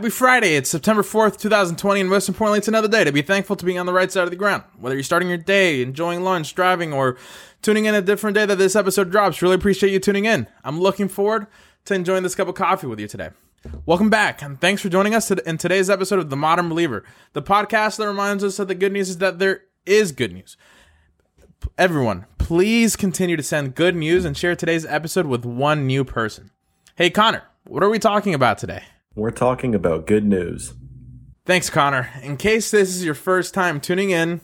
Happy Friday. It's September 4th, 2020, and most importantly, it's another day to be thankful to be on the right side of the ground. Whether you're starting your day, enjoying lunch, driving, or tuning in a different day that this episode drops, really appreciate you tuning in. I'm looking forward to enjoying this cup of coffee with you today. Welcome back, and thanks for joining us in today's episode of The Modern Believer, the podcast that reminds us that the good news is that there is good news. Everyone, please continue to send good news and share today's episode with one new person. Hey, Connor, what are we talking about today? We're talking about good news. Thanks, Connor. In case this is your first time tuning in,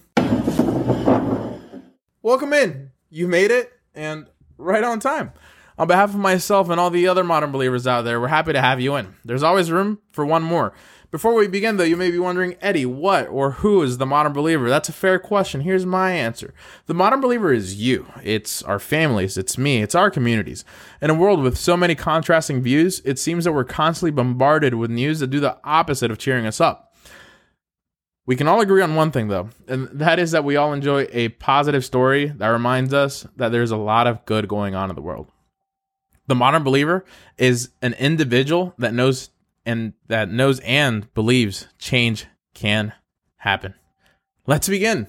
welcome in. You made it, and right on time. On behalf of myself and all the other modern believers out there, we're happy to have you in. There's always room for one more. Before we begin, though, you may be wondering, Eddie, what or who is the modern believer? That's a fair question. Here's my answer The modern believer is you. It's our families, it's me, it's our communities. In a world with so many contrasting views, it seems that we're constantly bombarded with news that do the opposite of cheering us up. We can all agree on one thing, though, and that is that we all enjoy a positive story that reminds us that there's a lot of good going on in the world. The modern believer is an individual that knows and that knows and believes change can happen. Let's begin.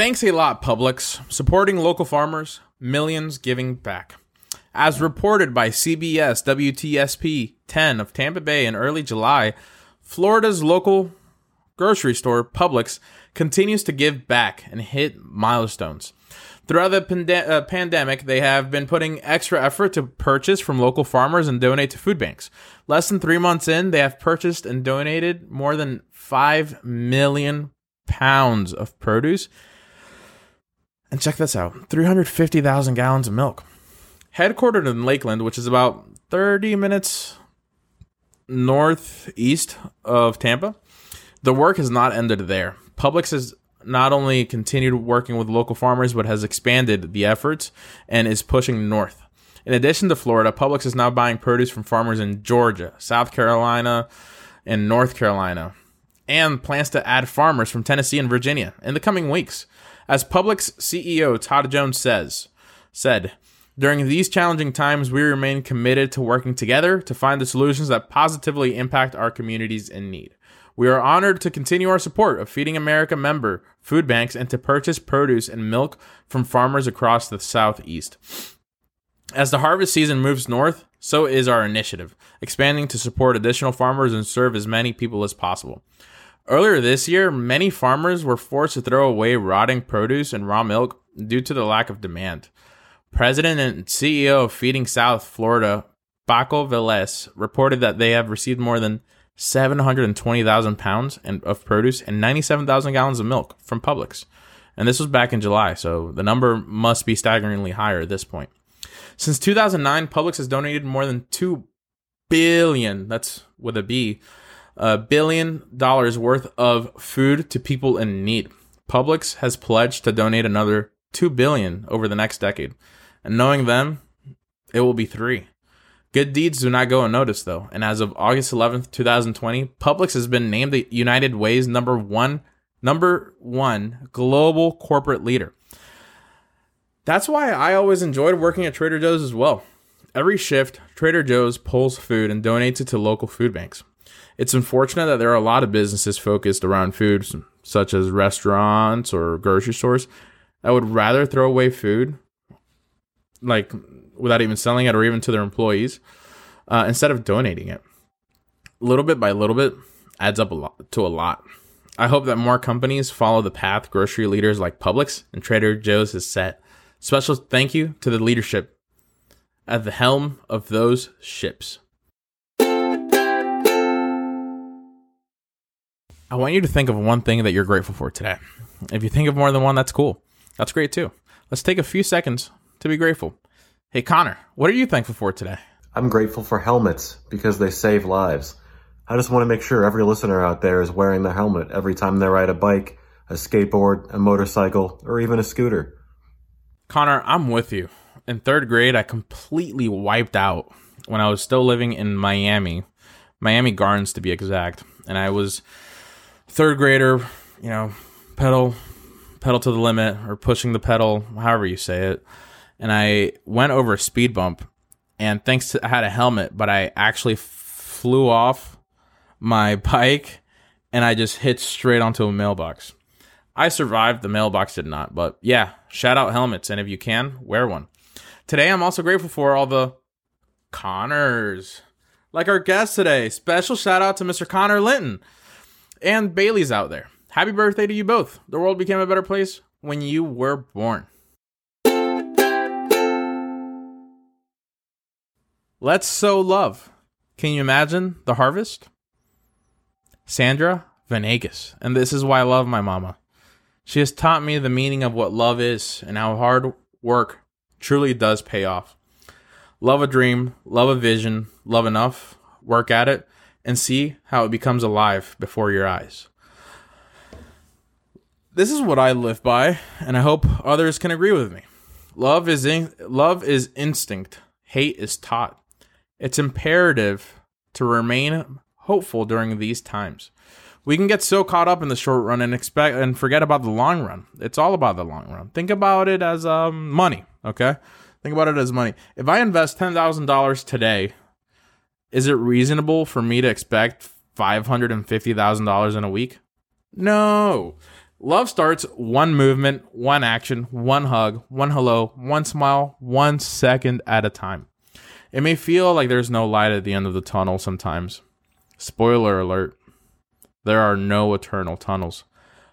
Thanks a lot, Publix, supporting local farmers, millions giving back. As reported by CBS WTSP 10 of Tampa Bay in early July, Florida's local grocery store, Publix, continues to give back and hit milestones. Throughout the uh, pandemic, they have been putting extra effort to purchase from local farmers and donate to food banks. Less than three months in, they have purchased and donated more than 5 million pounds of produce and check this out 350,000 gallons of milk. Headquartered in Lakeland, which is about 30 minutes northeast of Tampa, the work has not ended there. Publix has not only continued working with local farmers, but has expanded the efforts and is pushing north. In addition to Florida, Publix is now buying produce from farmers in Georgia, South Carolina, and North Carolina, and plans to add farmers from Tennessee and Virginia in the coming weeks. As Publix CEO Todd Jones says, said, during these challenging times, we remain committed to working together to find the solutions that positively impact our communities in need. We are honored to continue our support of Feeding America member food banks and to purchase produce and milk from farmers across the Southeast. As the harvest season moves north, so is our initiative, expanding to support additional farmers and serve as many people as possible. Earlier this year, many farmers were forced to throw away rotting produce and raw milk due to the lack of demand. President and CEO of Feeding South Florida, Paco Velez, reported that they have received more than 720,000 pounds of produce and 97,000 gallons of milk from Publix. And this was back in July, so the number must be staggeringly higher at this point. Since 2009, Publix has donated more than 2 billion, that's with a B, a billion dollars worth of food to people in need. Publix has pledged to donate another 2 billion over the next decade. And knowing them, it will be 3. Good deeds do not go unnoticed though, and as of August 11th, 2020, Publix has been named the United Way's number 1 number 1 global corporate leader. That's why I always enjoyed working at Trader Joe's as well. Every shift, Trader Joe's pulls food and donates it to local food banks. It's unfortunate that there are a lot of businesses focused around food, such as restaurants or grocery stores, that would rather throw away food, like without even selling it or even to their employees, uh, instead of donating it. Little bit by little bit adds up a lot to a lot. I hope that more companies follow the path grocery leaders like Publix and Trader Joe's has set. Special thank you to the leadership at the helm of those ships. I want you to think of one thing that you're grateful for today. If you think of more than one, that's cool. That's great too. Let's take a few seconds to be grateful. Hey, Connor, what are you thankful for today? I'm grateful for helmets because they save lives. I just want to make sure every listener out there is wearing the helmet every time they ride a bike, a skateboard, a motorcycle, or even a scooter. Connor, I'm with you. In third grade, I completely wiped out when I was still living in Miami, Miami Gardens to be exact. And I was third grader, you know, pedal, pedal to the limit or pushing the pedal, however you say it. And I went over a speed bump and thanks to I had a helmet, but I actually flew off my bike and I just hit straight onto a mailbox. I survived, the mailbox did not, but yeah, shout out helmets and if you can, wear one. Today I'm also grateful for all the Connors. Like our guest today, special shout out to Mr. Connor Linton and Bailey's out there. Happy birthday to you both. The world became a better place when you were born. Let's sow love. Can you imagine the harvest? Sandra Venegas. And this is why I love my mama. She has taught me the meaning of what love is and how hard work truly does pay off. Love a dream, love a vision, love enough, work at it, and see how it becomes alive before your eyes. This is what I live by, and I hope others can agree with me. Love is in, love is instinct. Hate is taught. It's imperative to remain hopeful during these times. We can get so caught up in the short run and expect and forget about the long run. It's all about the long run. Think about it as um, money, okay? Think about it as money. If I invest $10,000 today, is it reasonable for me to expect $550,000 in a week? No. Love starts one movement, one action, one hug, one hello, one smile, one second at a time. It may feel like there's no light at the end of the tunnel sometimes. Spoiler alert there are no eternal tunnels.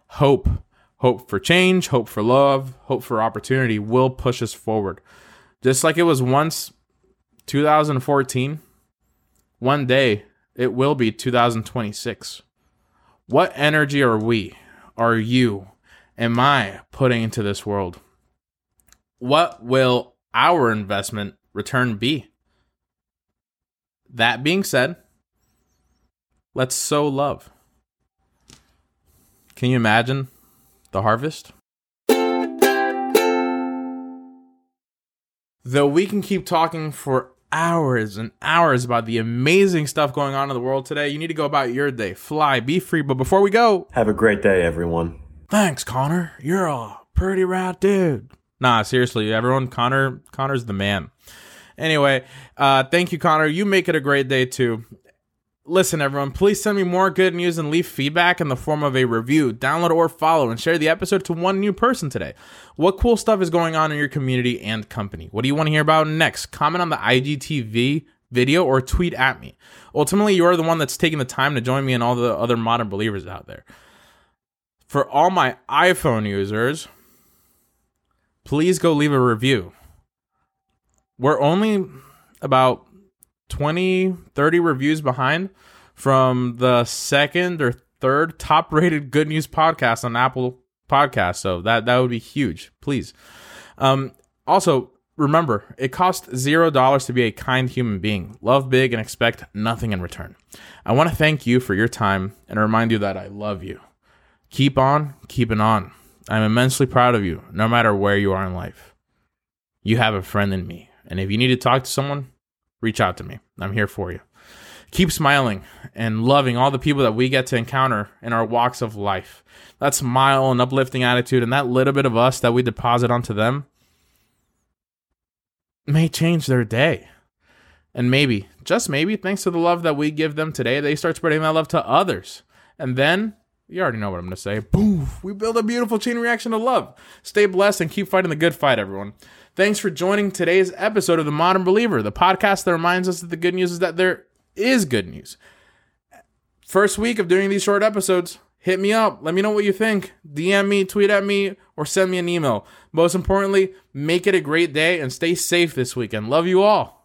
Hope, hope for change, hope for love, hope for opportunity will push us forward. Just like it was once 2014, one day it will be 2026. What energy are we, are you, am I putting into this world? What will our investment return be? That being said, let's sow love. Can you imagine the harvest? Though we can keep talking for hours and hours about the amazing stuff going on in the world today, you need to go about your day. Fly, be free. But before we go, Have a great day, everyone. thanks, Connor. You're a pretty rad dude. Nah, seriously, everyone, Connor, Connor's the man. Anyway, uh, thank you, Connor. You make it a great day too. Listen, everyone, please send me more good news and leave feedback in the form of a review, download or follow, and share the episode to one new person today. What cool stuff is going on in your community and company? What do you want to hear about next? Comment on the IGTV video or tweet at me. Ultimately, you are the one that's taking the time to join me and all the other modern believers out there. For all my iPhone users, please go leave a review. We're only about 20, 30 reviews behind from the second or third top rated good news podcast on Apple Podcasts. So that, that would be huge. Please. Um, also, remember, it costs zero dollars to be a kind human being. Love big and expect nothing in return. I want to thank you for your time and remind you that I love you. Keep on keeping on. I'm immensely proud of you, no matter where you are in life. You have a friend in me. And if you need to talk to someone, reach out to me. I'm here for you. Keep smiling and loving all the people that we get to encounter in our walks of life. That smile and uplifting attitude and that little bit of us that we deposit onto them may change their day. And maybe, just maybe, thanks to the love that we give them today, they start spreading that love to others. And then, you already know what I'm going to say. Boom! We build a beautiful chain reaction of love. Stay blessed and keep fighting the good fight, everyone. Thanks for joining today's episode of The Modern Believer, the podcast that reminds us that the good news is that there is good news. First week of doing these short episodes, hit me up. Let me know what you think. DM me, tweet at me, or send me an email. Most importantly, make it a great day and stay safe this weekend. Love you all.